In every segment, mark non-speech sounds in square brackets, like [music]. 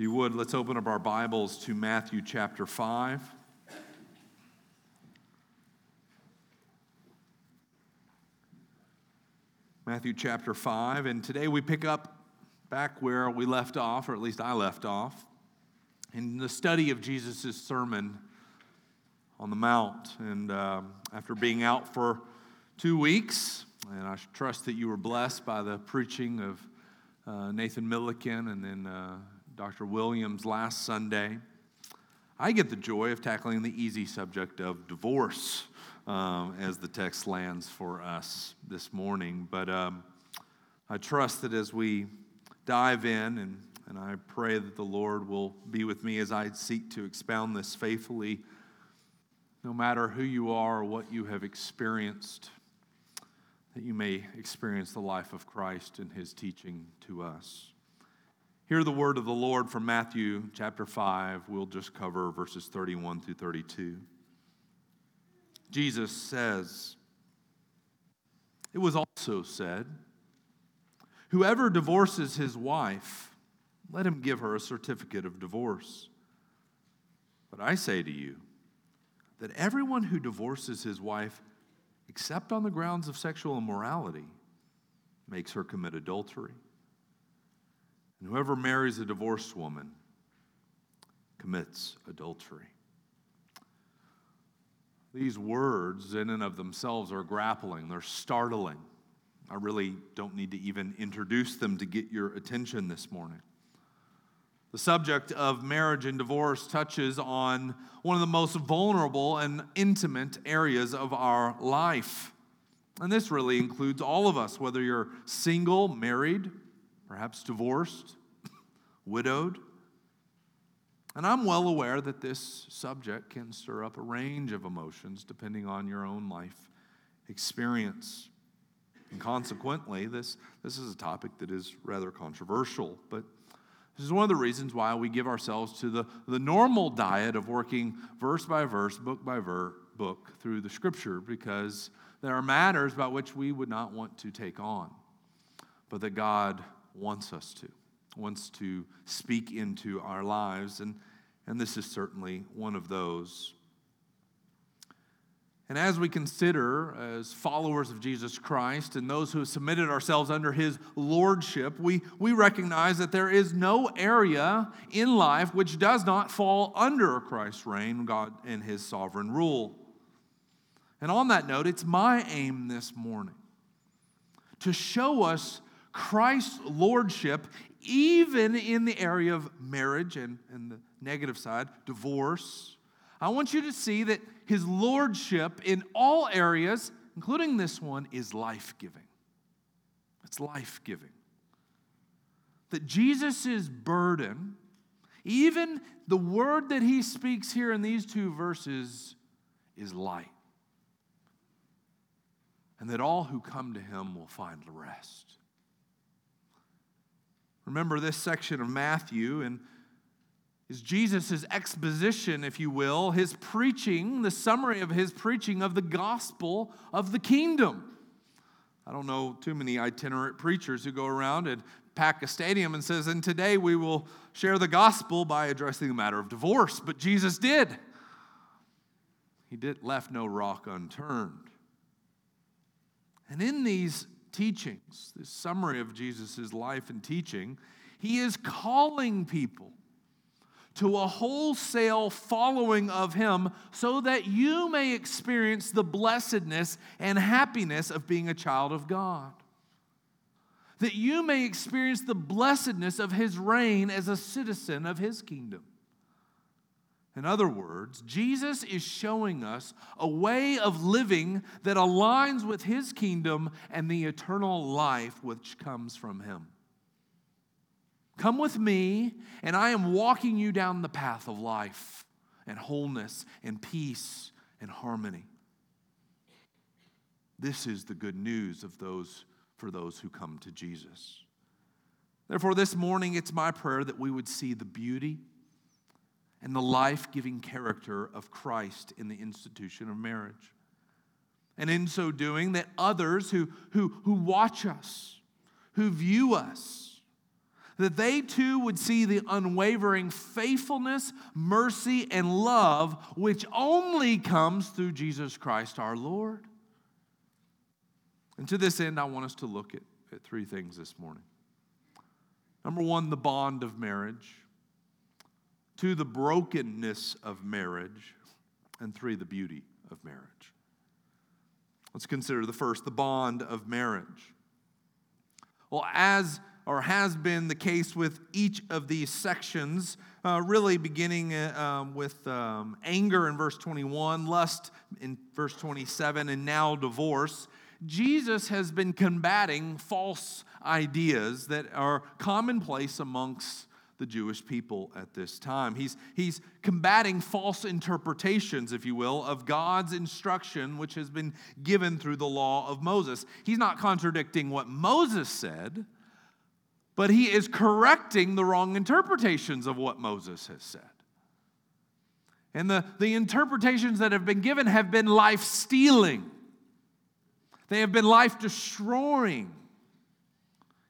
you would, let's open up our Bibles to Matthew chapter 5. Matthew chapter 5, and today we pick up back where we left off, or at least I left off, in the study of Jesus' sermon on the Mount. And uh, after being out for two weeks, and I trust that you were blessed by the preaching of uh, Nathan Milliken and then uh, Dr. Williams last Sunday. I get the joy of tackling the easy subject of divorce um, as the text lands for us this morning. But um, I trust that as we dive in, and, and I pray that the Lord will be with me as I seek to expound this faithfully, no matter who you are or what you have experienced, that you may experience the life of Christ and his teaching to us. Hear the word of the Lord from Matthew chapter 5. We'll just cover verses 31 through 32. Jesus says, It was also said, Whoever divorces his wife, let him give her a certificate of divorce. But I say to you that everyone who divorces his wife, except on the grounds of sexual immorality, makes her commit adultery. And whoever marries a divorced woman commits adultery. These words, in and of themselves, are grappling, they're startling. I really don't need to even introduce them to get your attention this morning. The subject of marriage and divorce touches on one of the most vulnerable and intimate areas of our life. And this really includes all of us, whether you're single, married, perhaps divorced, [coughs] widowed. And I'm well aware that this subject can stir up a range of emotions depending on your own life experience. And consequently, this, this is a topic that is rather controversial, but this is one of the reasons why we give ourselves to the, the normal diet of working verse by verse, book by ver- book through the scripture, because there are matters about which we would not want to take on, but that God wants us to, wants to speak into our lives. And, and this is certainly one of those. And as we consider, as followers of Jesus Christ and those who have submitted ourselves under his lordship, we, we recognize that there is no area in life which does not fall under Christ's reign, God, and his sovereign rule. And on that note, it's my aim this morning to show us Christ's lordship even in the area of marriage and, and the negative side, divorce. I want you to see that his lordship in all areas, including this one, is life giving. It's life giving. That Jesus' burden, even the word that he speaks here in these two verses, is light. And that all who come to him will find rest. Remember this section of Matthew and is Jesus' exposition, if you will, his preaching, the summary of his preaching of the gospel of the kingdom. I don't know too many itinerant preachers who go around and pack a stadium and says, and today we will share the gospel by addressing the matter of divorce. But Jesus did. He did left no rock unturned. And in these teachings, this summary of Jesus' life and teaching, he is calling people to a wholesale following of Him so that you may experience the blessedness and happiness of being a child of God. That you may experience the blessedness of His reign as a citizen of His kingdom. In other words, Jesus is showing us a way of living that aligns with His kingdom and the eternal life which comes from Him. Come with me, and I am walking you down the path of life and wholeness and peace and harmony. This is the good news of those for those who come to Jesus. Therefore, this morning it's my prayer that we would see the beauty and the life giving character of Christ in the institution of marriage. And in so doing, that others who, who, who watch us, who view us, that they too would see the unwavering faithfulness, mercy, and love which only comes through Jesus Christ our Lord. And to this end, I want us to look at, at three things this morning. Number one, the bond of marriage. Two, the brokenness of marriage. And three, the beauty of marriage. Let's consider the first, the bond of marriage. Well, as or has been the case with each of these sections, uh, really beginning uh, um, with um, anger in verse 21, lust in verse 27, and now divorce. Jesus has been combating false ideas that are commonplace amongst the Jewish people at this time. He's, he's combating false interpretations, if you will, of God's instruction, which has been given through the law of Moses. He's not contradicting what Moses said, but he is correcting the wrong interpretations of what Moses has said. And the, the interpretations that have been given have been life stealing, they have been life destroying.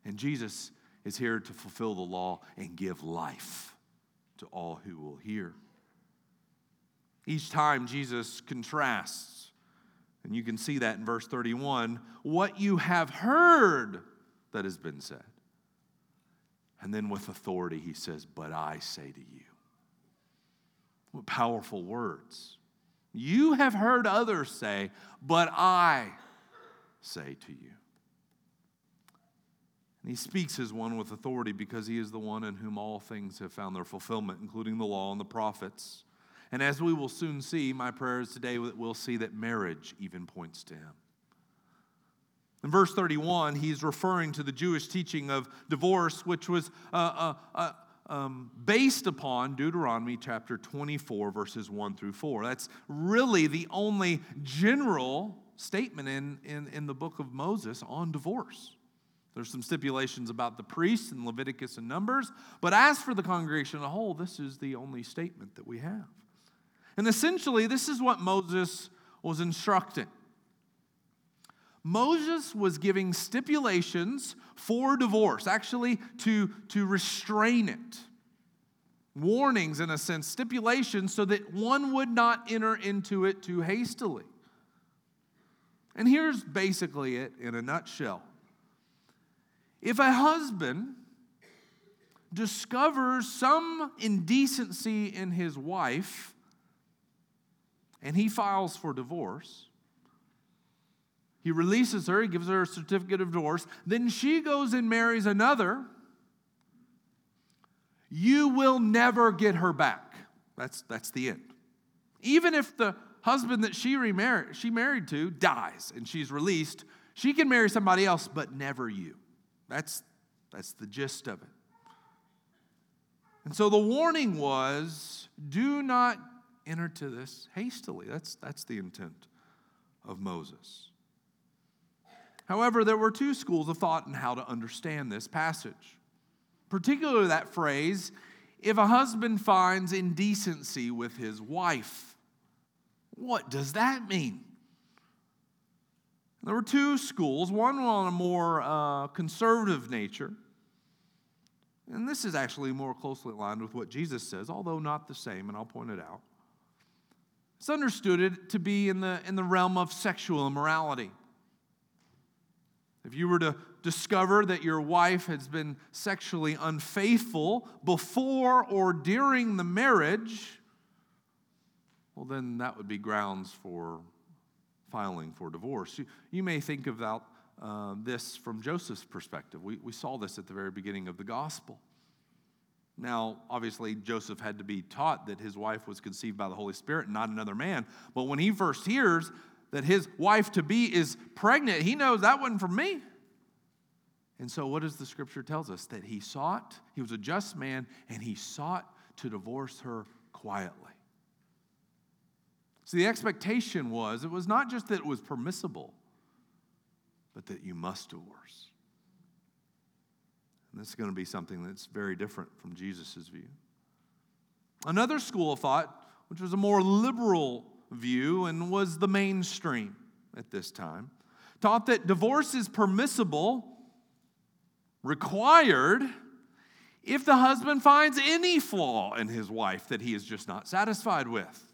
And Jesus is here to fulfill the law and give life to all who will hear. Each time Jesus contrasts, and you can see that in verse 31, what you have heard that has been said. And then with authority, he says, But I say to you. What powerful words. You have heard others say, But I say to you. And he speaks as one with authority because he is the one in whom all things have found their fulfillment, including the law and the prophets. And as we will soon see, my prayer is today that we'll see that marriage even points to him. In verse 31, he's referring to the Jewish teaching of divorce, which was uh, uh, uh, um, based upon Deuteronomy chapter 24, verses 1 through 4. That's really the only general statement in, in, in the book of Moses on divorce. There's some stipulations about the priests in Leviticus and Numbers, but as for the congregation as a whole, this is the only statement that we have. And essentially, this is what Moses was instructing. Moses was giving stipulations for divorce, actually, to, to restrain it. Warnings, in a sense, stipulations so that one would not enter into it too hastily. And here's basically it in a nutshell if a husband discovers some indecency in his wife and he files for divorce, he releases her, he gives her a certificate of divorce, then she goes and marries another, you will never get her back. That's, that's the end. Even if the husband that she, remarried, she married to dies and she's released, she can marry somebody else, but never you. That's, that's the gist of it. And so the warning was do not enter to this hastily. That's, that's the intent of Moses. However, there were two schools of thought in how to understand this passage, particularly that phrase if a husband finds indecency with his wife. What does that mean? There were two schools, one on a more uh, conservative nature. And this is actually more closely aligned with what Jesus says, although not the same, and I'll point it out. It's understood it to be in the, in the realm of sexual immorality. If you were to discover that your wife has been sexually unfaithful before or during the marriage, well, then that would be grounds for filing for divorce. You, you may think about uh, this from Joseph's perspective. We, we saw this at the very beginning of the gospel. Now, obviously, Joseph had to be taught that his wife was conceived by the Holy Spirit and not another man. But when he first hears that his wife to be is pregnant, he knows that wasn't from me. And so, what does the scripture tells us? That he sought, he was a just man, and he sought to divorce her quietly. So the expectation was it was not just that it was permissible, but that you must divorce. And this is going to be something that's very different from Jesus' view. Another school of thought, which was a more liberal view and was the mainstream at this time, taught that divorce is permissible, required, if the husband finds any flaw in his wife that he is just not satisfied with.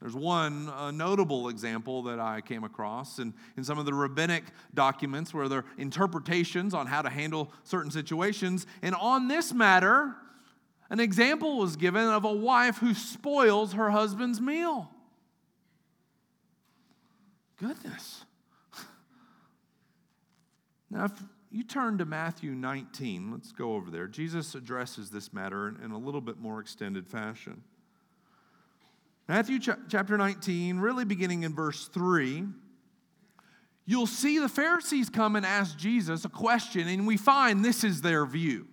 There's one uh, notable example that I came across in, in some of the rabbinic documents where there are interpretations on how to handle certain situations. And on this matter, an example was given of a wife who spoils her husband's meal. Goodness. [laughs] Now, if you turn to Matthew 19, let's go over there. Jesus addresses this matter in, in a little bit more extended fashion. Matthew chapter 19, really beginning in verse 3, you'll see the Pharisees come and ask Jesus a question, and we find this is their view.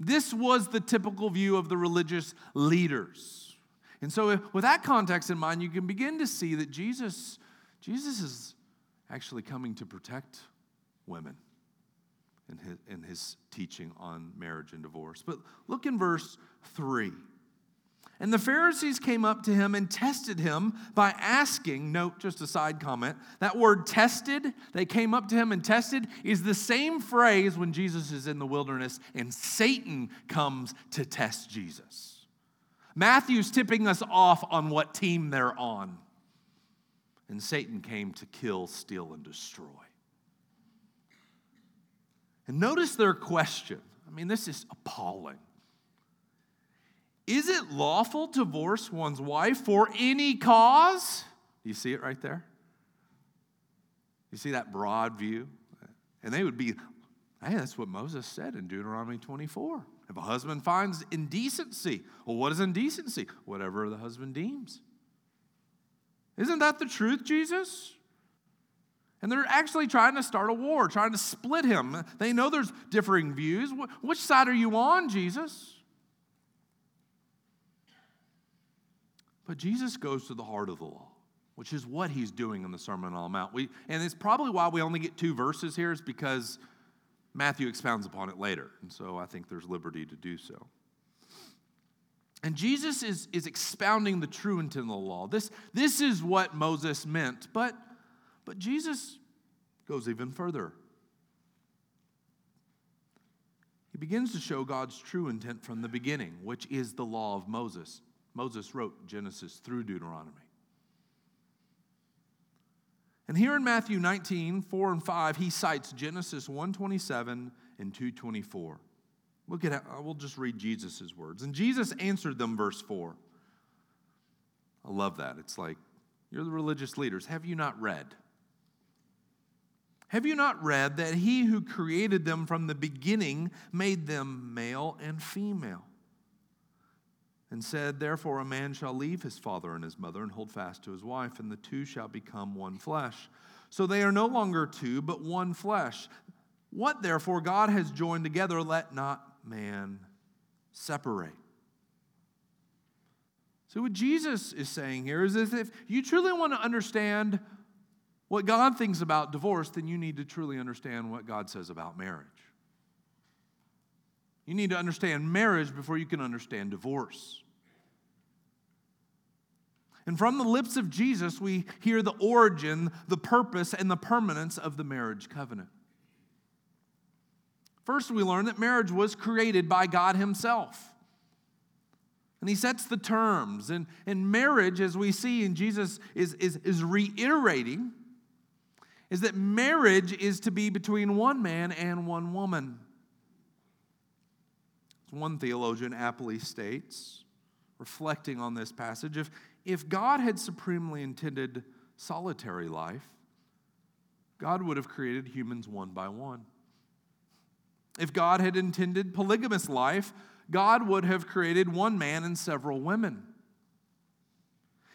This was the typical view of the religious leaders. And so, with that context in mind, you can begin to see that Jesus, Jesus is actually coming to protect women in his, in his teaching on marriage and divorce. But look in verse 3. And the Pharisees came up to him and tested him by asking, note just a side comment, that word tested, they came up to him and tested, is the same phrase when Jesus is in the wilderness and Satan comes to test Jesus. Matthew's tipping us off on what team they're on. And Satan came to kill, steal, and destroy. And notice their question. I mean, this is appalling. Is it lawful to divorce one's wife for any cause? You see it right there? You see that broad view? And they would be, hey, that's what Moses said in Deuteronomy 24. If a husband finds indecency, well, what is indecency? Whatever the husband deems. Isn't that the truth, Jesus? And they're actually trying to start a war, trying to split him. They know there's differing views. Which side are you on, Jesus? But Jesus goes to the heart of the law, which is what he's doing in the Sermon on the Mount. We, and it's probably why we only get two verses here, is because Matthew expounds upon it later. And so I think there's liberty to do so. And Jesus is, is expounding the true intent of the law. This, this is what Moses meant, but, but Jesus goes even further. He begins to show God's true intent from the beginning, which is the law of Moses. Moses wrote Genesis through Deuteronomy. And here in Matthew 19, 4 and 5, he cites Genesis 127 and 224. Look at how, uh, we'll just read Jesus' words. And Jesus answered them, verse 4. I love that. It's like, you're the religious leaders. Have you not read? Have you not read that he who created them from the beginning made them male and female? And said, Therefore, a man shall leave his father and his mother and hold fast to his wife, and the two shall become one flesh. So they are no longer two, but one flesh. What therefore God has joined together, let not man separate. So, what Jesus is saying here is if you truly want to understand what God thinks about divorce, then you need to truly understand what God says about marriage. You need to understand marriage before you can understand divorce. And from the lips of Jesus, we hear the origin, the purpose, and the permanence of the marriage covenant. First, we learn that marriage was created by God Himself. And He sets the terms. And, and marriage, as we see, in Jesus is, is, is reiterating, is that marriage is to be between one man and one woman. As One theologian aptly states, reflecting on this passage, if, if God had supremely intended solitary life, God would have created humans one by one. If God had intended polygamous life, God would have created one man and several women.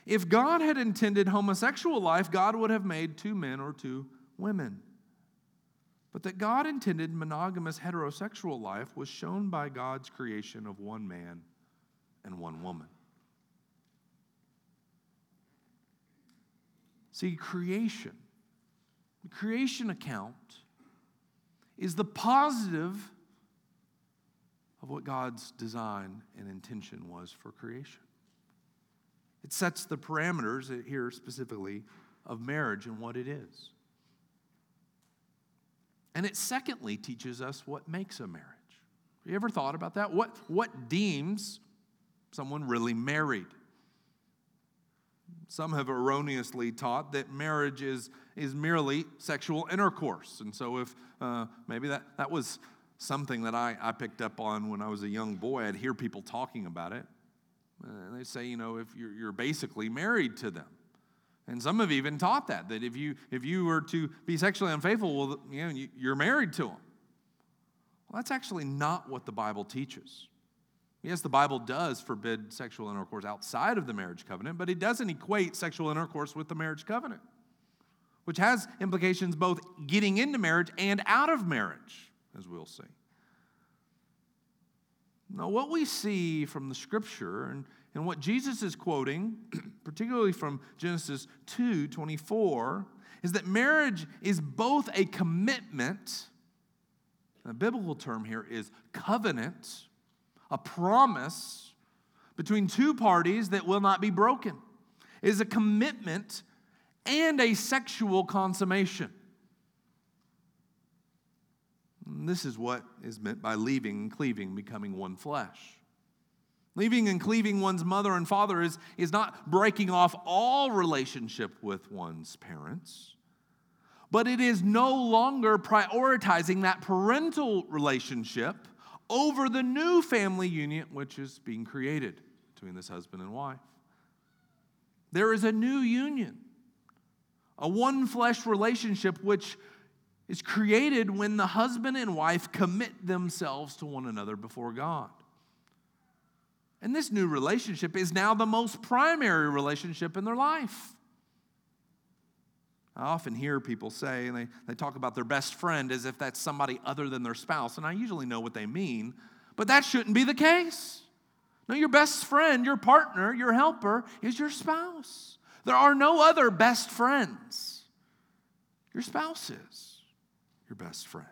If God had intended homosexual life, God would have made two men or two women. But that God intended monogamous heterosexual life was shown by God's creation of one man and one woman. See, creation, the creation account is the positive of what God's design and intention was for creation. It sets the parameters here specifically of marriage and what it is. And it secondly teaches us what makes a marriage. Have you ever thought about that? What, what deems someone really married? Some have erroneously taught that marriage is, is merely sexual intercourse. And so, if uh, maybe that, that was something that I, I picked up on when I was a young boy, I'd hear people talking about it. And they say, you know, if you're, you're basically married to them. And some have even taught that, that if you, if you were to be sexually unfaithful, well, you know, you're married to them. Well, that's actually not what the Bible teaches. Yes, the Bible does forbid sexual intercourse outside of the marriage covenant, but it doesn't equate sexual intercourse with the marriage covenant, which has implications both getting into marriage and out of marriage, as we'll see. Now, what we see from the scripture and, and what Jesus is quoting, [clears throat] particularly from Genesis 2 24, is that marriage is both a commitment, the biblical term here is covenant, a promise between two parties that will not be broken. Is a commitment and a sexual consummation. This is what is meant by leaving and cleaving, becoming one flesh. Leaving and cleaving one's mother and father is, is not breaking off all relationship with one's parents, but it is no longer prioritizing that parental relationship over the new family union which is being created between this husband and wife. There is a new union, a one flesh relationship which is created when the husband and wife commit themselves to one another before God. And this new relationship is now the most primary relationship in their life. I often hear people say, and they, they talk about their best friend as if that's somebody other than their spouse, and I usually know what they mean, but that shouldn't be the case. No, your best friend, your partner, your helper is your spouse. There are no other best friends. Your spouse is your best friend.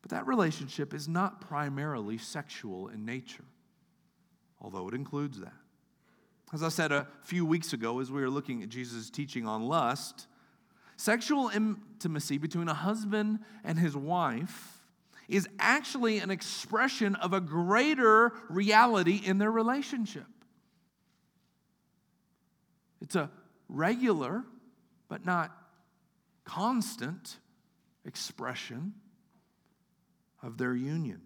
But that relationship is not primarily sexual in nature, although it includes that. As I said a few weeks ago, as we were looking at Jesus' teaching on lust, sexual intimacy between a husband and his wife is actually an expression of a greater reality in their relationship. It's a regular but not constant expression of their union.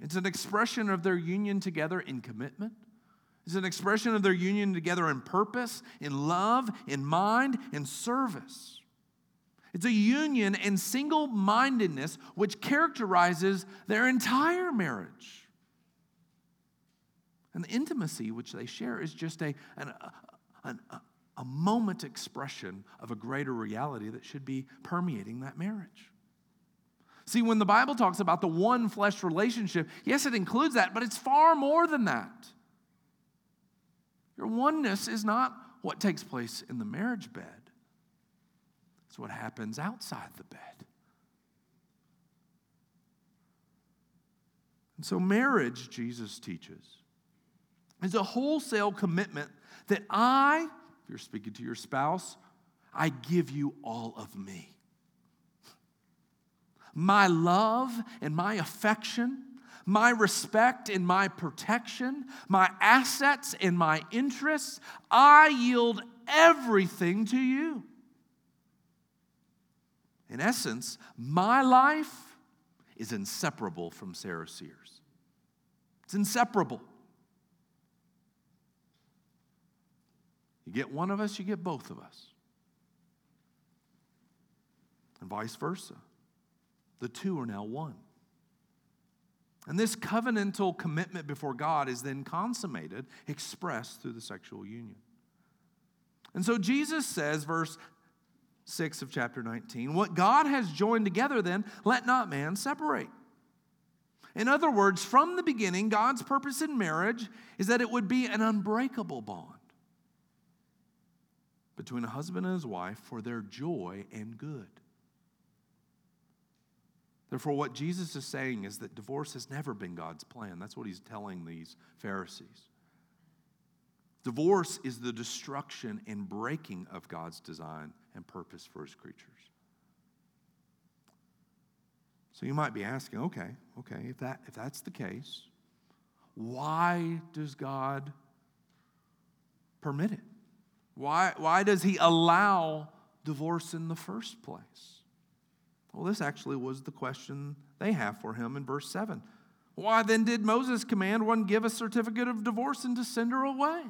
It's an expression of their union together in commitment. It's an expression of their union together in purpose, in love, in mind, in service. It's a union and single mindedness which characterizes their entire marriage. And the intimacy which they share is just a, an, an, a moment expression of a greater reality that should be permeating that marriage. See, when the Bible talks about the one flesh relationship, yes, it includes that, but it's far more than that. Your oneness is not what takes place in the marriage bed, it's what happens outside the bed. And so, marriage, Jesus teaches, is a wholesale commitment that I if you're speaking to your spouse, I give you all of me. My love and my affection, my respect and my protection, my assets and my interests, I yield everything to you. In essence, my life is inseparable from Sarah Sears. It's inseparable. You get one of us, you get both of us. And vice versa. The two are now one. And this covenantal commitment before God is then consummated, expressed through the sexual union. And so Jesus says, verse 6 of chapter 19, what God has joined together, then let not man separate. In other words, from the beginning, God's purpose in marriage is that it would be an unbreakable bond between a husband and his wife for their joy and good. Therefore, what Jesus is saying is that divorce has never been God's plan. That's what he's telling these Pharisees. Divorce is the destruction and breaking of God's design and purpose for his creatures. So you might be asking, okay, okay, if, that, if that's the case, why does God permit it? Why, why does he allow divorce in the first place? Well, this actually was the question they have for him in verse 7. Why then did Moses command one give a certificate of divorce and to send her away?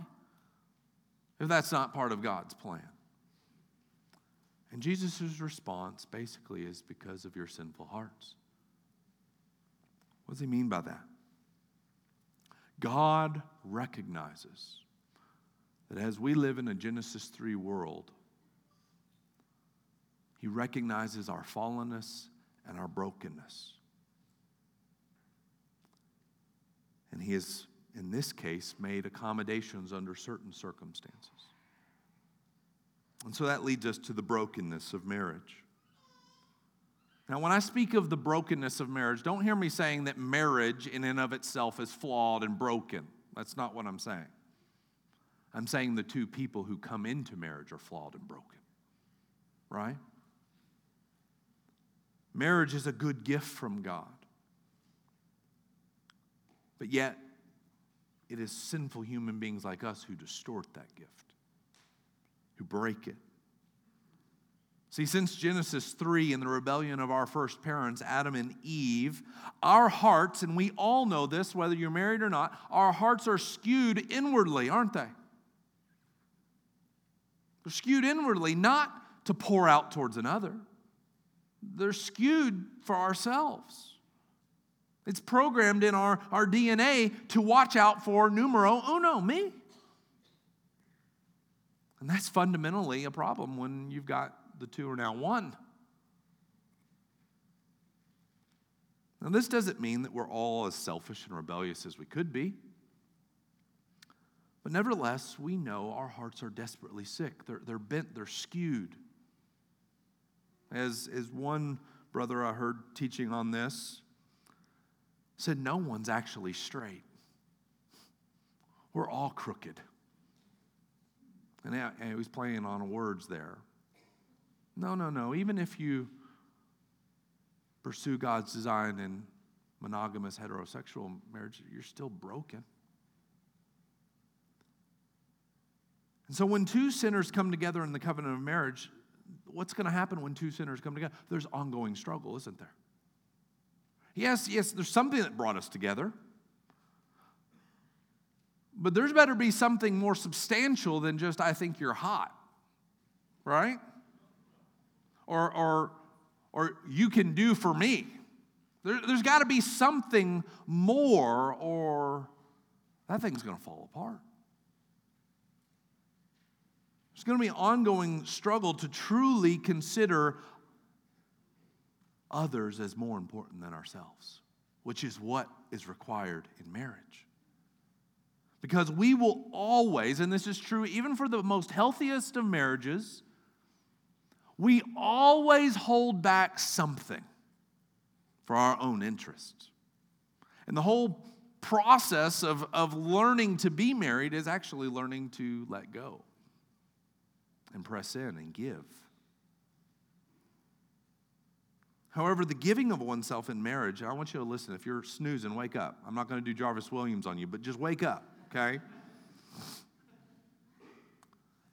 If that's not part of God's plan. And Jesus' response basically is because of your sinful hearts. What does he mean by that? God recognizes that as we live in a Genesis 3 world, He recognizes our fallenness and our brokenness. And He has, in this case, made accommodations under certain circumstances. And so that leads us to the brokenness of marriage. Now, when I speak of the brokenness of marriage, don't hear me saying that marriage in and of itself is flawed and broken. That's not what I'm saying. I'm saying the two people who come into marriage are flawed and broken, right? Marriage is a good gift from God. But yet, it is sinful human beings like us who distort that gift, who break it. See, since Genesis 3 and the rebellion of our first parents, Adam and Eve, our hearts, and we all know this, whether you're married or not, our hearts are skewed inwardly, aren't they? They're skewed inwardly, not to pour out towards another, they're skewed for ourselves. It's programmed in our, our DNA to watch out for numero uno, me. And that's fundamentally a problem when you've got the two are now one. Now, this doesn't mean that we're all as selfish and rebellious as we could be. But nevertheless, we know our hearts are desperately sick. They're, they're bent, they're skewed. As, as one brother I heard teaching on this said, No one's actually straight. We're all crooked. And he was playing on words there. No, no, no. Even if you pursue God's design in monogamous heterosexual marriage, you're still broken. And so when two sinners come together in the covenant of marriage, what's going to happen when two sinners come together? There's ongoing struggle, isn't there? Yes, yes, there's something that brought us together. But there's better be something more substantial than just, I think you're hot, right? or, or, or you can do for me. There, there's got to be something more, or that thing's going to fall apart. There's going to be an ongoing struggle to truly consider others as more important than ourselves, which is what is required in marriage. Because we will always, and this is true even for the most healthiest of marriages, we always hold back something for our own interests. And the whole process of, of learning to be married is actually learning to let go and press in and give. However, the giving of oneself in marriage, I want you to listen. If you're snoozing, wake up. I'm not going to do Jarvis Williams on you, but just wake up, okay?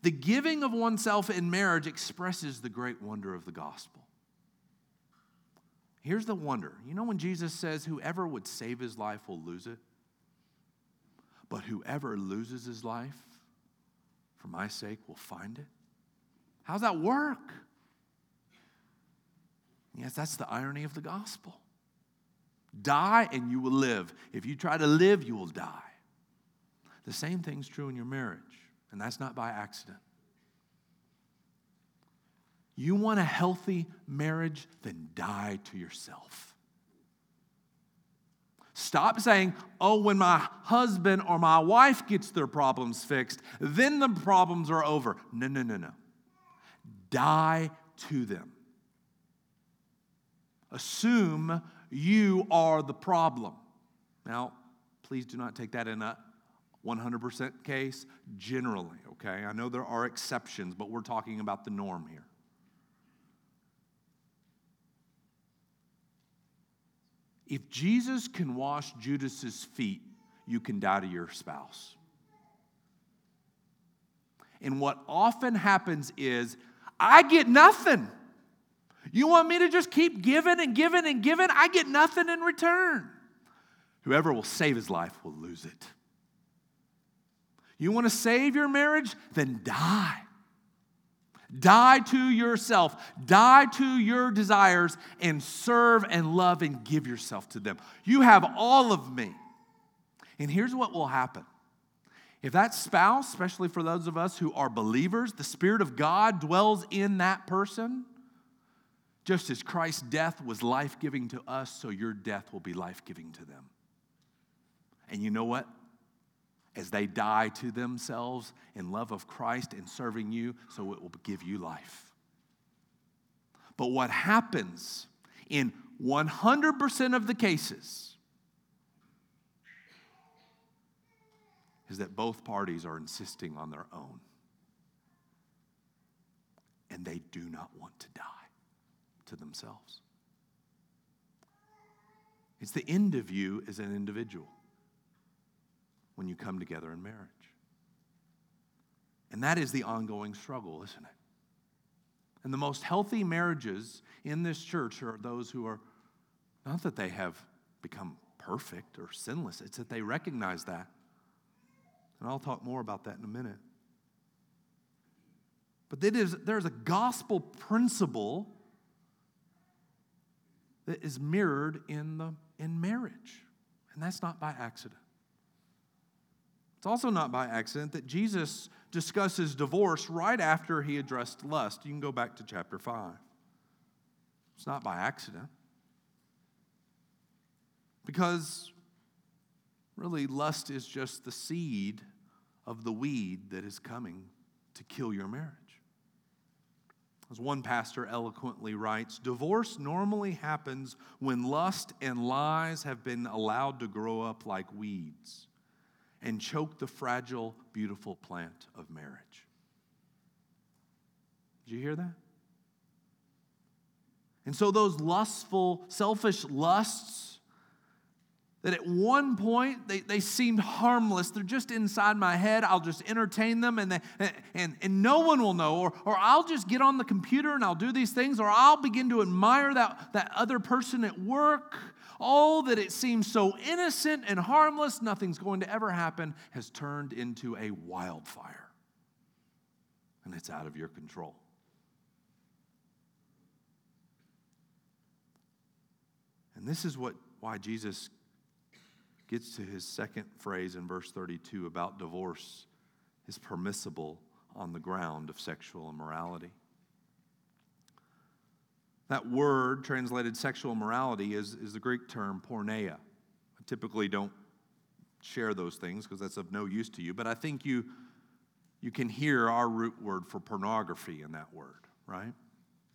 The giving of oneself in marriage expresses the great wonder of the gospel. Here's the wonder. You know when Jesus says, Whoever would save his life will lose it? But whoever loses his life for my sake will find it? How's that work? Yes, that's the irony of the gospel. Die and you will live. If you try to live, you will die. The same thing's true in your marriage. And that's not by accident. You want a healthy marriage? Then die to yourself. Stop saying, oh, when my husband or my wife gets their problems fixed, then the problems are over. No, no, no, no die to them. Assume you are the problem. Now, please do not take that in a 100% case, generally, okay? I know there are exceptions, but we're talking about the norm here. If Jesus can wash Judas's feet, you can die to your spouse. And what often happens is I get nothing. You want me to just keep giving and giving and giving? I get nothing in return. Whoever will save his life will lose it. You want to save your marriage? Then die. Die to yourself, die to your desires, and serve and love and give yourself to them. You have all of me. And here's what will happen if that spouse, especially for those of us who are believers, the Spirit of God dwells in that person, just as Christ's death was life giving to us, so your death will be life giving to them. And you know what? as they die to themselves in love of Christ and serving you, so it will give you life. But what happens in 100% of the cases is that both parties are insisting on their own. And they do not want to die to themselves. It's the end of you as an individual when you come together in marriage. And that is the ongoing struggle, isn't it? And the most healthy marriages in this church are those who are not that they have become perfect or sinless, it's that they recognize that. And I'll talk more about that in a minute. But there's a gospel principle that is mirrored in, the, in marriage, and that's not by accident. It's also not by accident that Jesus discusses divorce right after he addressed lust. You can go back to chapter 5. It's not by accident. Because really, lust is just the seed of the weed that is coming to kill your marriage. As one pastor eloquently writes, divorce normally happens when lust and lies have been allowed to grow up like weeds and choke the fragile, beautiful plant of marriage. Did you hear that? And so, those lustful, selfish lusts that at one point they, they seemed harmless, they're just inside my head, I'll just entertain them and, they, and, and no one will know. Or, or I'll just get on the computer and I'll do these things, or I'll begin to admire that, that other person at work all that it seems so innocent and harmless, nothing's going to ever happen, has turned into a wildfire. And it's out of your control. And this is what why Jesus gets to his second phrase in verse 32 about divorce is permissible on the ground of sexual immorality. That word translated sexual immorality is, is the Greek term porneia. I typically don't share those things because that's of no use to you, but I think you, you can hear our root word for pornography in that word, right?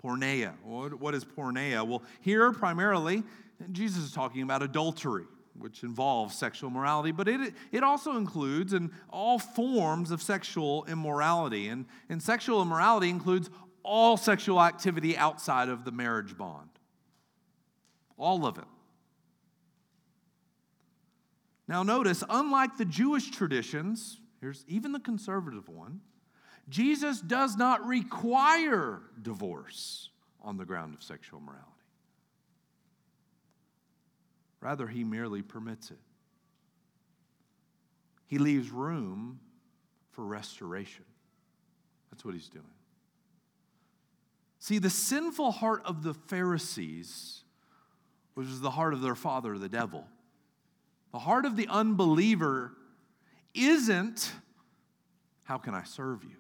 Porneia. What, what is porneia? Well, here primarily, Jesus is talking about adultery, which involves sexual morality, but it, it also includes in all forms of sexual immorality. And, and sexual immorality includes all sexual activity outside of the marriage bond. All of it. Now, notice, unlike the Jewish traditions, here's even the conservative one, Jesus does not require divorce on the ground of sexual morality. Rather, he merely permits it. He leaves room for restoration. That's what he's doing. See, the sinful heart of the Pharisees, which is the heart of their father, the devil, the heart of the unbeliever isn't how can I serve you?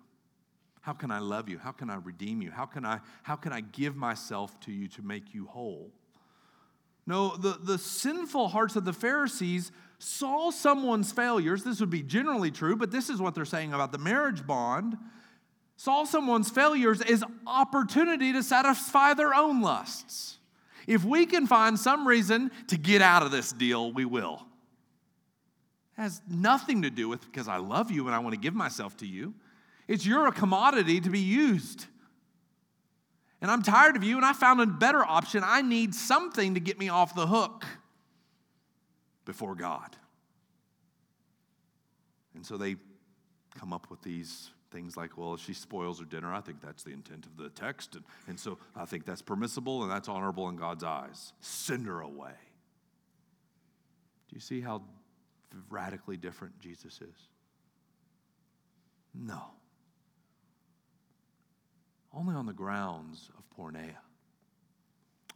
How can I love you? How can I redeem you? How can I, how can I give myself to you to make you whole? No, the, the sinful hearts of the Pharisees saw someone's failures. This would be generally true, but this is what they're saying about the marriage bond saw someone's failures as opportunity to satisfy their own lusts. If we can find some reason to get out of this deal, we will. It has nothing to do with because I love you and I want to give myself to you. It's you're a commodity to be used. And I'm tired of you and I found a better option. I need something to get me off the hook. before God. And so they come up with these things like, well, she spoils her dinner, I think that's the intent of the text. And, and so I think that's permissible and that's honorable in God's eyes. Send her away. Do you see how radically different Jesus is? No. Only on the grounds of porneia.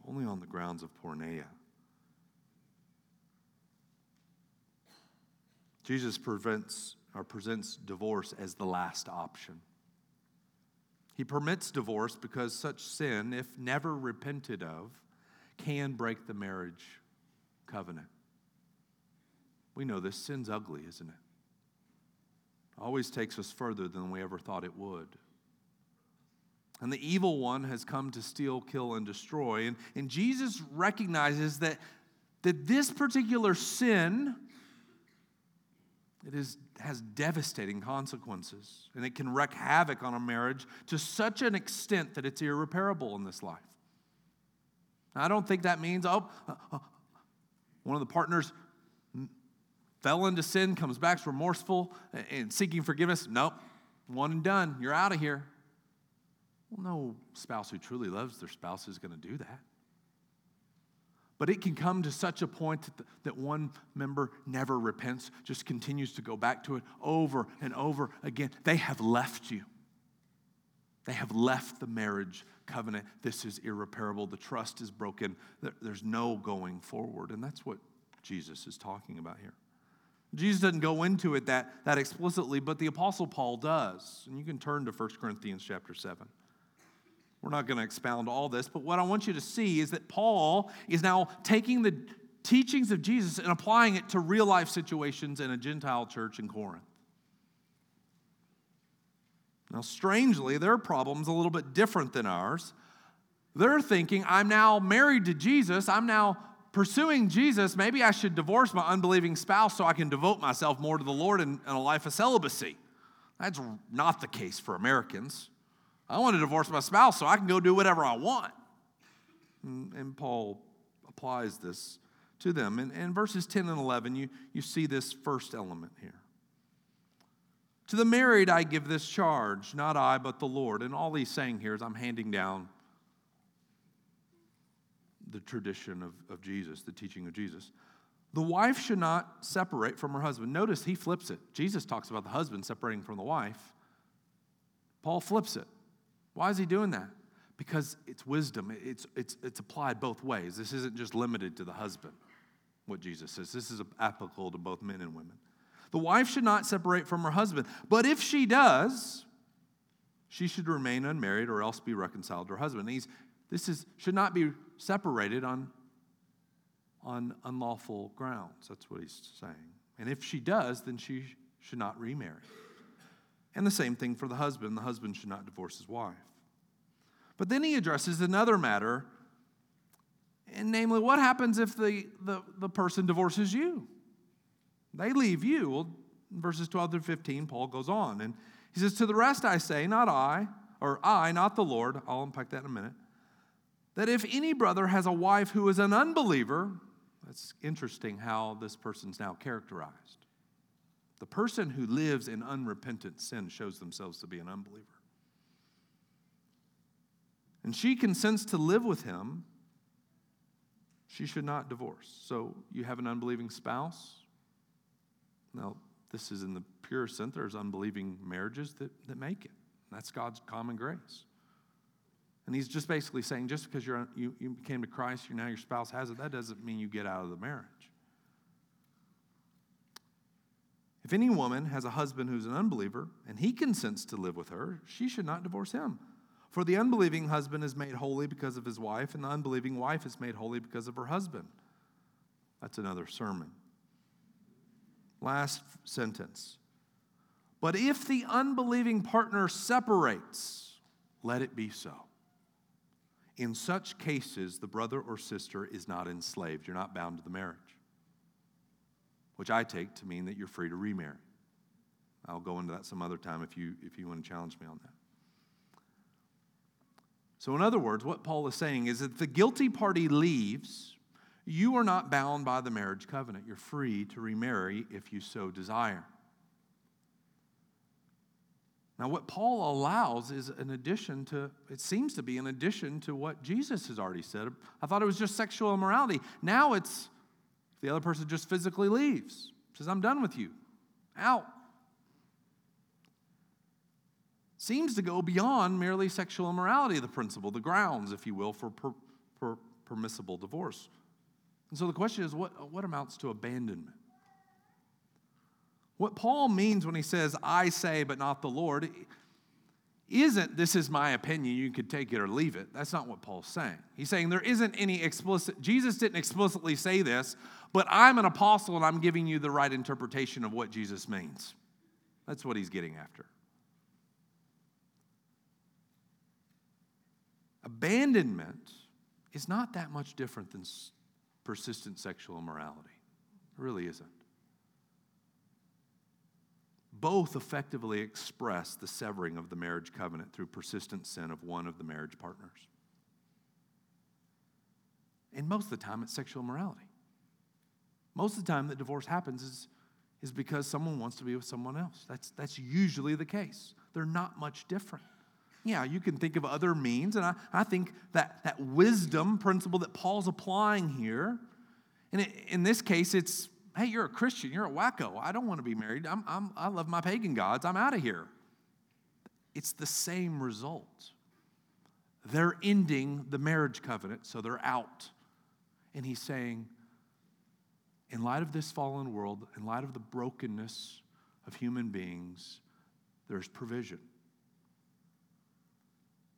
Only on the grounds of porneia. Jesus prevents or presents divorce as the last option. He permits divorce because such sin, if never repented of, can break the marriage covenant. We know this sin's ugly, isn't it? Always takes us further than we ever thought it would. And the evil one has come to steal, kill, and destroy. And, and Jesus recognizes that, that this particular sin it is, has devastating consequences, and it can wreak havoc on a marriage to such an extent that it's irreparable in this life. Now, I don't think that means, oh, uh, uh, one of the partners fell into sin, comes back remorseful and seeking forgiveness. Nope, one and done. You're out of here. Well, no spouse who truly loves their spouse is going to do that. But it can come to such a point that, that one member never repents, just continues to go back to it over and over again. They have left you. They have left the marriage covenant. This is irreparable. The trust is broken. There's no going forward. And that's what Jesus is talking about here. Jesus doesn't go into it that, that explicitly, but the Apostle Paul does. And you can turn to 1 Corinthians chapter 7. We're not going to expound all this, but what I want you to see is that Paul is now taking the teachings of Jesus and applying it to real life situations in a Gentile church in Corinth. Now, strangely, their problem's a little bit different than ours. They're thinking, I'm now married to Jesus, I'm now pursuing Jesus. Maybe I should divorce my unbelieving spouse so I can devote myself more to the Lord in, in a life of celibacy. That's not the case for Americans. I want to divorce my spouse so I can go do whatever I want. And, Paul applies this to them. And in verses 10 and 11, you, you see this first element here. To the married, I give this charge, not I, but the Lord. And all he's saying here is I'm handing down the tradition of, of Jesus, the teaching of Jesus. The wife should not separate from her husband. Notice he flips it. Jesus talks about the husband separating from the wife. Paul flips it. Why is he doing that? Because it's wisdom. It's, it's, it's applied both ways. This isn't just limited to the husband, what Jesus says. This is applicable to both men and women. The wife should not separate from her husband, but if she does, she should remain unmarried or else be reconciled to her husband. He's, this is, should not be separated on, on unlawful grounds. That's what he's saying. And if she does, then she should not remarry. And the same thing for the husband. The husband should not divorce his wife. But then he addresses another matter, and namely, what happens if the, the, the person divorces you? They leave you. Well, verses 12 through 15, Paul goes on, and he says, To the rest I say, not I, or I, not the Lord, I'll unpack that in a minute, that if any brother has a wife who is an unbeliever, that's interesting how this person's now characterized. The person who lives in unrepentant sin shows themselves to be an unbeliever. And she consents to live with him, she should not divorce. So you have an unbelieving spouse. Now, this is in the pure sense. There's unbelieving marriages that, that make it. That's God's common grace. And he's just basically saying just because you're, you, you came to Christ, you're now your spouse has it, that doesn't mean you get out of the marriage. If any woman has a husband who's an unbeliever and he consents to live with her, she should not divorce him. For the unbelieving husband is made holy because of his wife, and the unbelieving wife is made holy because of her husband. That's another sermon. Last sentence. But if the unbelieving partner separates, let it be so. In such cases, the brother or sister is not enslaved. You're not bound to the marriage which I take to mean that you're free to remarry. I'll go into that some other time if you, if you want to challenge me on that. So, in other words, what Paul is saying is that the guilty party leaves, you are not bound by the marriage covenant. You're free to remarry if you so desire. Now, what Paul allows is an addition to, it seems to be an addition to what Jesus has already said. I thought it was just sexual immorality. Now it's the other person just physically leaves, says, I'm done with you, out. Seems to go beyond merely sexual immorality, the principle, the grounds, if you will, for per, per, permissible divorce. And so the question is what, what amounts to abandonment? What Paul means when he says, I say, but not the Lord, isn't this is my opinion, you could take it or leave it. That's not what Paul's saying. He's saying there isn't any explicit, Jesus didn't explicitly say this, but I'm an apostle and I'm giving you the right interpretation of what Jesus means. That's what he's getting after. Abandonment is not that much different than persistent sexual immorality. It really isn't both effectively express the severing of the marriage covenant through persistent sin of one of the marriage partners. And most of the time, it's sexual immorality. Most of the time that divorce happens is, is because someone wants to be with someone else. That's, that's usually the case. They're not much different. Yeah, you can think of other means, and I, I think that, that wisdom principle that Paul's applying here, and it, in this case, it's hey, you're a Christian, you're a wacko. I don't want to be married. I'm, I'm, I love my pagan gods. I'm out of here. It's the same result. They're ending the marriage covenant, so they're out. And he's saying, in light of this fallen world, in light of the brokenness of human beings, there's provision.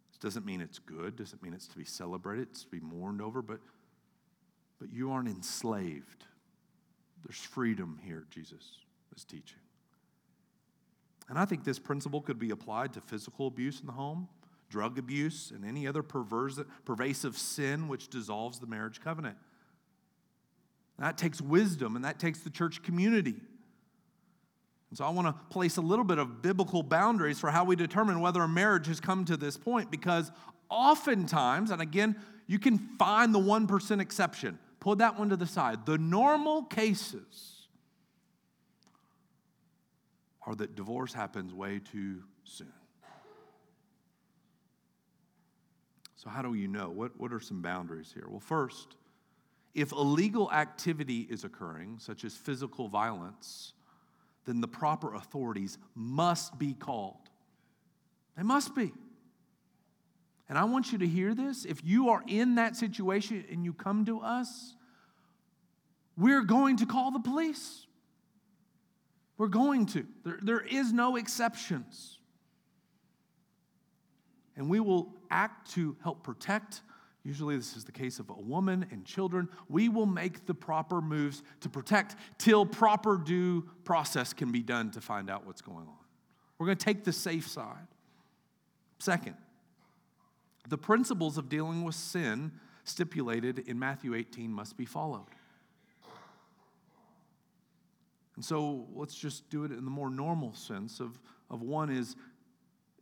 This doesn't mean it's good, doesn't mean it's to be celebrated, it's to be mourned over, but, but you aren't enslaved. There's freedom here, Jesus is teaching. And I think this principle could be applied to physical abuse in the home, drug abuse, and any other pervasive sin which dissolves the marriage covenant. That takes wisdom and that takes the church community. And so I want to place a little bit of biblical boundaries for how we determine whether a marriage has come to this point because oftentimes, and again, you can find the 1% exception. Put that one to the side. The normal cases are that divorce happens way too soon. So, how do you know? What, what are some boundaries here? Well, first, if illegal activity is occurring, such as physical violence, then the proper authorities must be called. They must be. And I want you to hear this. If you are in that situation and you come to us, we're going to call the police. We're going to. There, there is no exceptions. And we will act to help protect. Usually, this is the case of a woman and children. We will make the proper moves to protect till proper due process can be done to find out what's going on. We're going to take the safe side. Second, the principles of dealing with sin stipulated in Matthew 18 must be followed. And so let's just do it in the more normal sense of, of one is,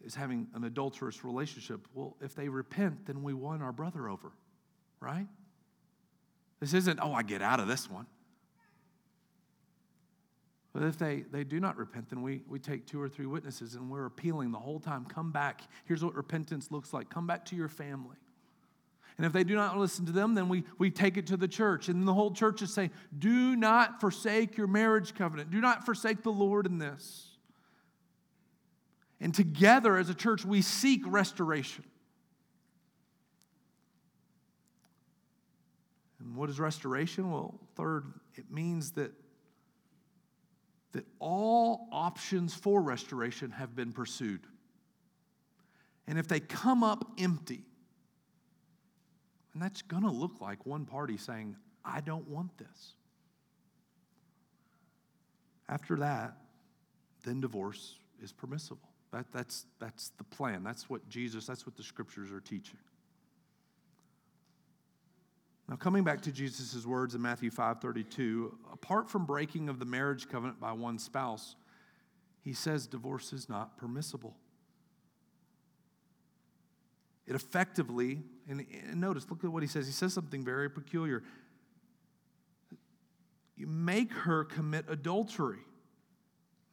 is having an adulterous relationship. Well, if they repent, then we won our brother over, right? This isn't, oh, I get out of this one. But if they, they do not repent, then we, we take two or three witnesses and we're appealing the whole time. Come back. Here's what repentance looks like. Come back to your family. And if they do not listen to them, then we, we take it to the church. And the whole church is saying, do not forsake your marriage covenant. Do not forsake the Lord in this. And together as a church, we seek restoration. And what is restoration? Well, third, it means that, that all options for restoration have been pursued. And if they come up empty, and that's going to look like one party saying, I don't want this. After that, then divorce is permissible. That, that's, that's the plan. That's what Jesus, that's what the scriptures are teaching. Now, coming back to Jesus' words in Matthew 5 32, apart from breaking of the marriage covenant by one spouse, he says divorce is not permissible. It effectively, and, and notice, look at what he says. He says something very peculiar. you make her commit adultery.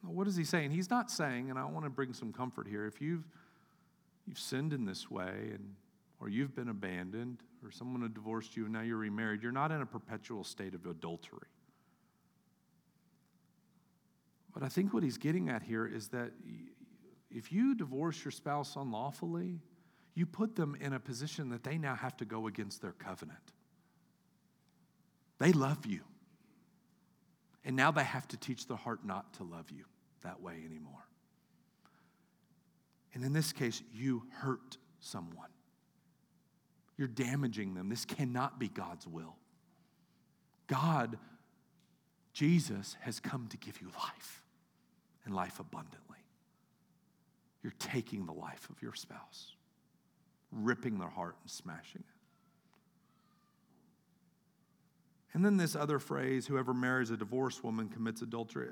What is he saying? He's not saying, and I want to bring some comfort here. If you've you've sinned in this way, and or you've been abandoned, or someone had divorced you and now you're remarried, you're not in a perpetual state of adultery. But I think what he's getting at here is that if you divorce your spouse unlawfully, you put them in a position that they now have to go against their covenant. They love you. And now they have to teach their heart not to love you that way anymore. And in this case, you hurt someone. You're damaging them. This cannot be God's will. God, Jesus, has come to give you life and life abundantly. You're taking the life of your spouse, ripping their heart and smashing it. And then this other phrase whoever marries a divorced woman commits adultery.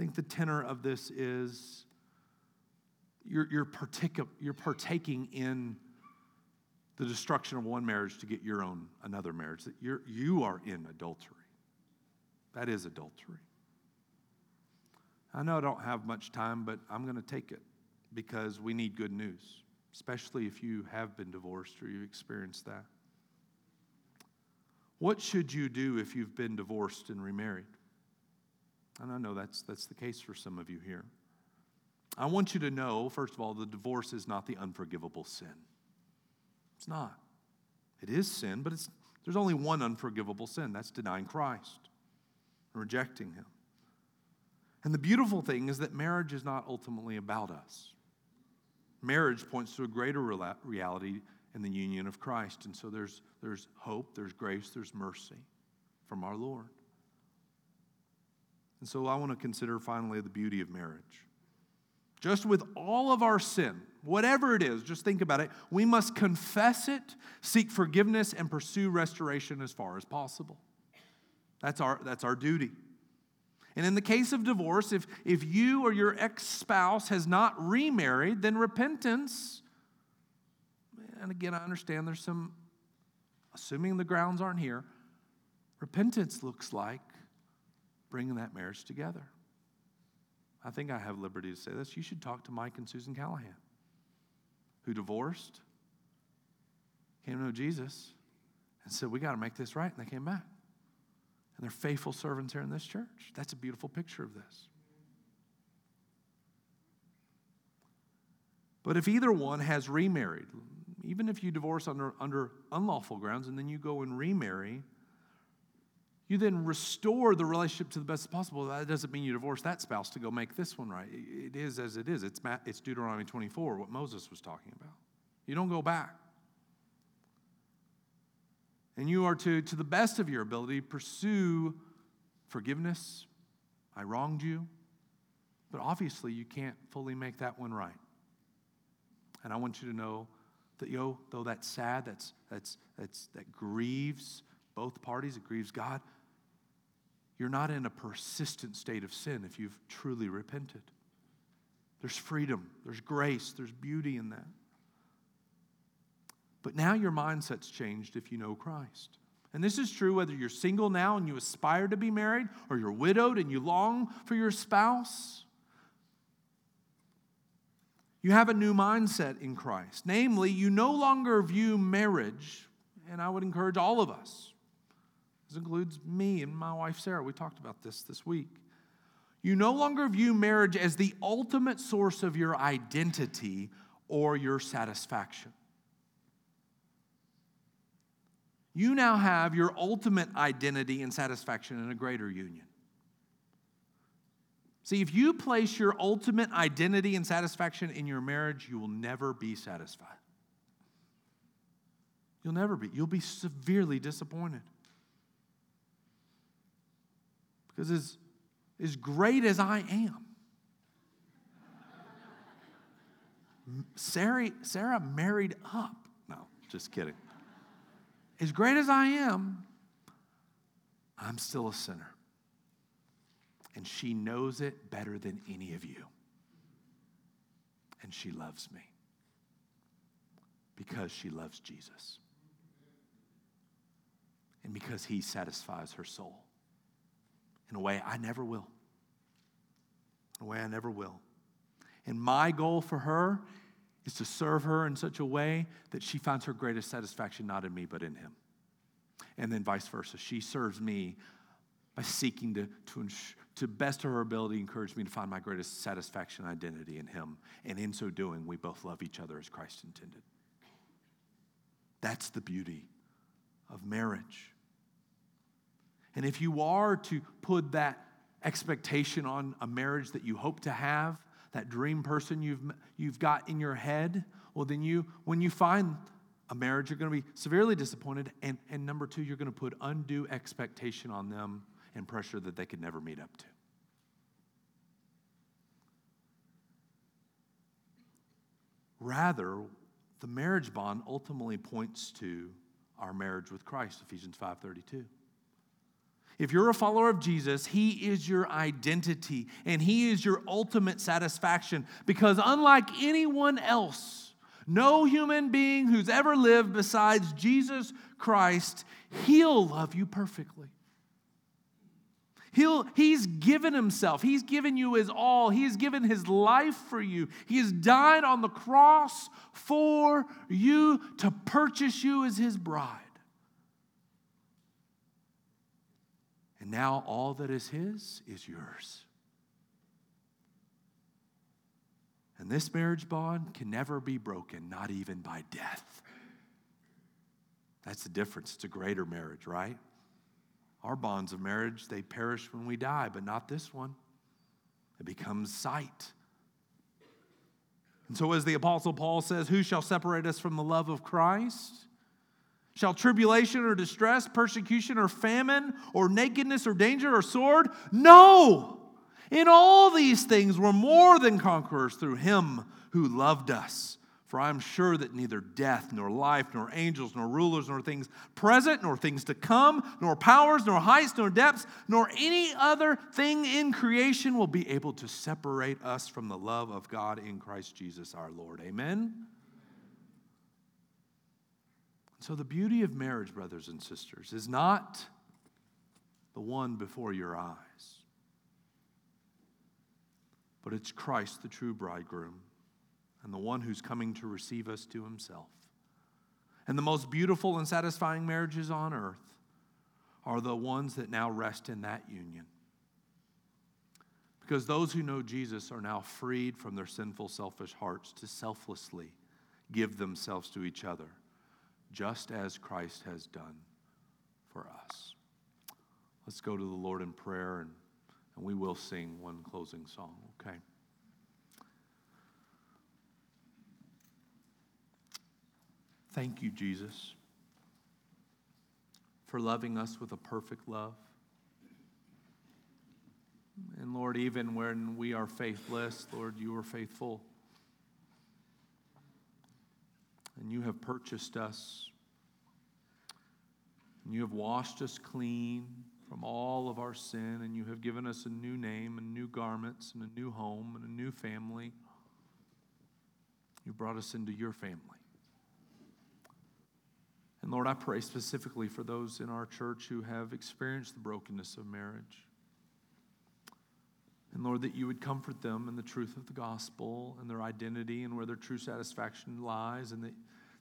I think the tenor of this is you're, you're, partic- you're partaking in the destruction of one marriage to get your own another marriage. That you're, you are in adultery. That is adultery. I know I don't have much time, but I'm going to take it because we need good news, especially if you have been divorced or you've experienced that. What should you do if you've been divorced and remarried? And I know that's, that's the case for some of you here. I want you to know, first of all, the divorce is not the unforgivable sin. It's not. It is sin, but it's, there's only one unforgivable sin that's denying Christ and rejecting Him. And the beautiful thing is that marriage is not ultimately about us. Marriage points to a greater reality in the union of Christ. And so there's, there's hope, there's grace, there's mercy from our Lord. And so I want to consider finally the beauty of marriage. Just with all of our sin, whatever it is, just think about it. We must confess it, seek forgiveness, and pursue restoration as far as possible. That's our, that's our duty. And in the case of divorce, if, if you or your ex spouse has not remarried, then repentance, and again, I understand there's some, assuming the grounds aren't here, repentance looks like bringing that marriage together. I think I have liberty to say this. You should talk to Mike and Susan Callahan, who divorced, came to know Jesus, and said, We got to make this right. And they came back. And they're faithful servants here in this church. That's a beautiful picture of this. But if either one has remarried, even if you divorce under, under unlawful grounds and then you go and remarry, you then restore the relationship to the best possible. That doesn't mean you divorce that spouse to go make this one right. It is as it is. It's, it's Deuteronomy 24, what Moses was talking about. You don't go back. And you are to, to the best of your ability, pursue forgiveness. I wronged you. But obviously, you can't fully make that one right. And I want you to know that, yo, though that's sad, that's, that's, that's, that grieves both parties, it grieves God, you're not in a persistent state of sin if you've truly repented. There's freedom, there's grace, there's beauty in that. But now your mindset's changed if you know Christ. And this is true whether you're single now and you aspire to be married, or you're widowed and you long for your spouse. You have a new mindset in Christ. Namely, you no longer view marriage, and I would encourage all of us, this includes me and my wife Sarah, we talked about this this week. You no longer view marriage as the ultimate source of your identity or your satisfaction. you now have your ultimate identity and satisfaction in a greater union. See, if you place your ultimate identity and satisfaction in your marriage, you will never be satisfied. You'll never be. You'll be severely disappointed. Because as, as great as I am, Sarah, Sarah married up. No, just kidding as great as I am, I'm still a sinner. And she knows it better than any of you. And she loves me because she loves Jesus and because he satisfies her soul. In a way I never will. In a way I never will. And my goal for her is to serve her in such a way that she finds her greatest satisfaction not in me, but in him. And then vice versa. She serves me by seeking to, to, to best of her ability encourage me to find my greatest satisfaction and identity in him. And in so doing, we both love each other as Christ intended. That's the beauty of marriage. And if you are to put that expectation on a marriage that you hope to have, that dream person you've, you've got in your head, well, then you, when you find a marriage, you're going to be severely disappointed. And, and number two, you're going to put undue expectation on them and pressure that they could never meet up to. Rather, the marriage bond ultimately points to our marriage with Christ, Ephesians 5:32. If you're a follower of Jesus, he is your identity and he is your ultimate satisfaction because unlike anyone else, no human being who's ever lived besides Jesus Christ, he'll love you perfectly. He'll, he's given himself. He's given you his all. He's given his life for you. He has died on the cross for you to purchase you as his bride. And now all that is his is yours. And this marriage bond can never be broken, not even by death. That's the difference. It's a greater marriage, right? Our bonds of marriage, they perish when we die, but not this one. It becomes sight. And so, as the Apostle Paul says, who shall separate us from the love of Christ? Shall tribulation or distress, persecution or famine, or nakedness or danger or sword? No! In all these things, we're more than conquerors through him who loved us. For I am sure that neither death, nor life, nor angels, nor rulers, nor things present, nor things to come, nor powers, nor heights, nor depths, nor any other thing in creation will be able to separate us from the love of God in Christ Jesus our Lord. Amen? So, the beauty of marriage, brothers and sisters, is not the one before your eyes, but it's Christ, the true bridegroom and the one who's coming to receive us to himself. And the most beautiful and satisfying marriages on earth are the ones that now rest in that union. Because those who know Jesus are now freed from their sinful, selfish hearts to selflessly give themselves to each other, just as Christ has done for us. Let's go to the Lord in prayer, and, and we will sing one closing song, okay? Thank you, Jesus, for loving us with a perfect love. And Lord, even when we are faithless, Lord, you are faithful. And you have purchased us. And you have washed us clean from all of our sin. And you have given us a new name and new garments and a new home and a new family. You brought us into your family. And Lord, I pray specifically for those in our church who have experienced the brokenness of marriage. And Lord, that you would comfort them in the truth of the gospel and their identity and where their true satisfaction lies. And that,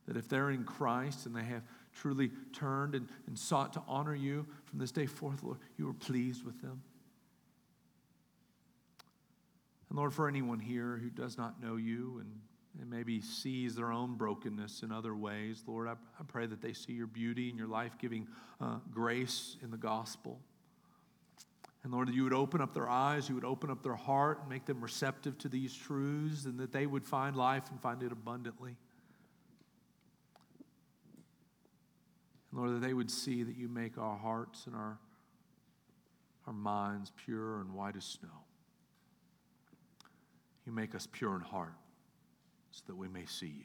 that if they're in Christ and they have truly turned and, and sought to honor you from this day forth, Lord, you are pleased with them. And Lord, for anyone here who does not know you and and maybe sees their own brokenness in other ways. Lord, I, I pray that they see your beauty and your life giving uh, grace in the gospel. And Lord, that you would open up their eyes, you would open up their heart and make them receptive to these truths, and that they would find life and find it abundantly. And Lord, that they would see that you make our hearts and our, our minds pure and white as snow. You make us pure in heart so that we may see you.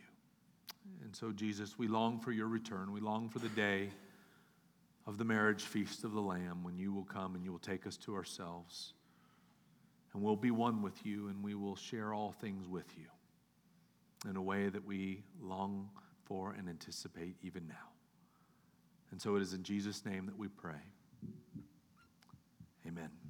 And so, Jesus, we long for your return. We long for the day of the marriage feast of the Lamb when you will come and you will take us to ourselves. And we'll be one with you and we will share all things with you in a way that we long for and anticipate even now. And so it is in Jesus' name that we pray. Amen.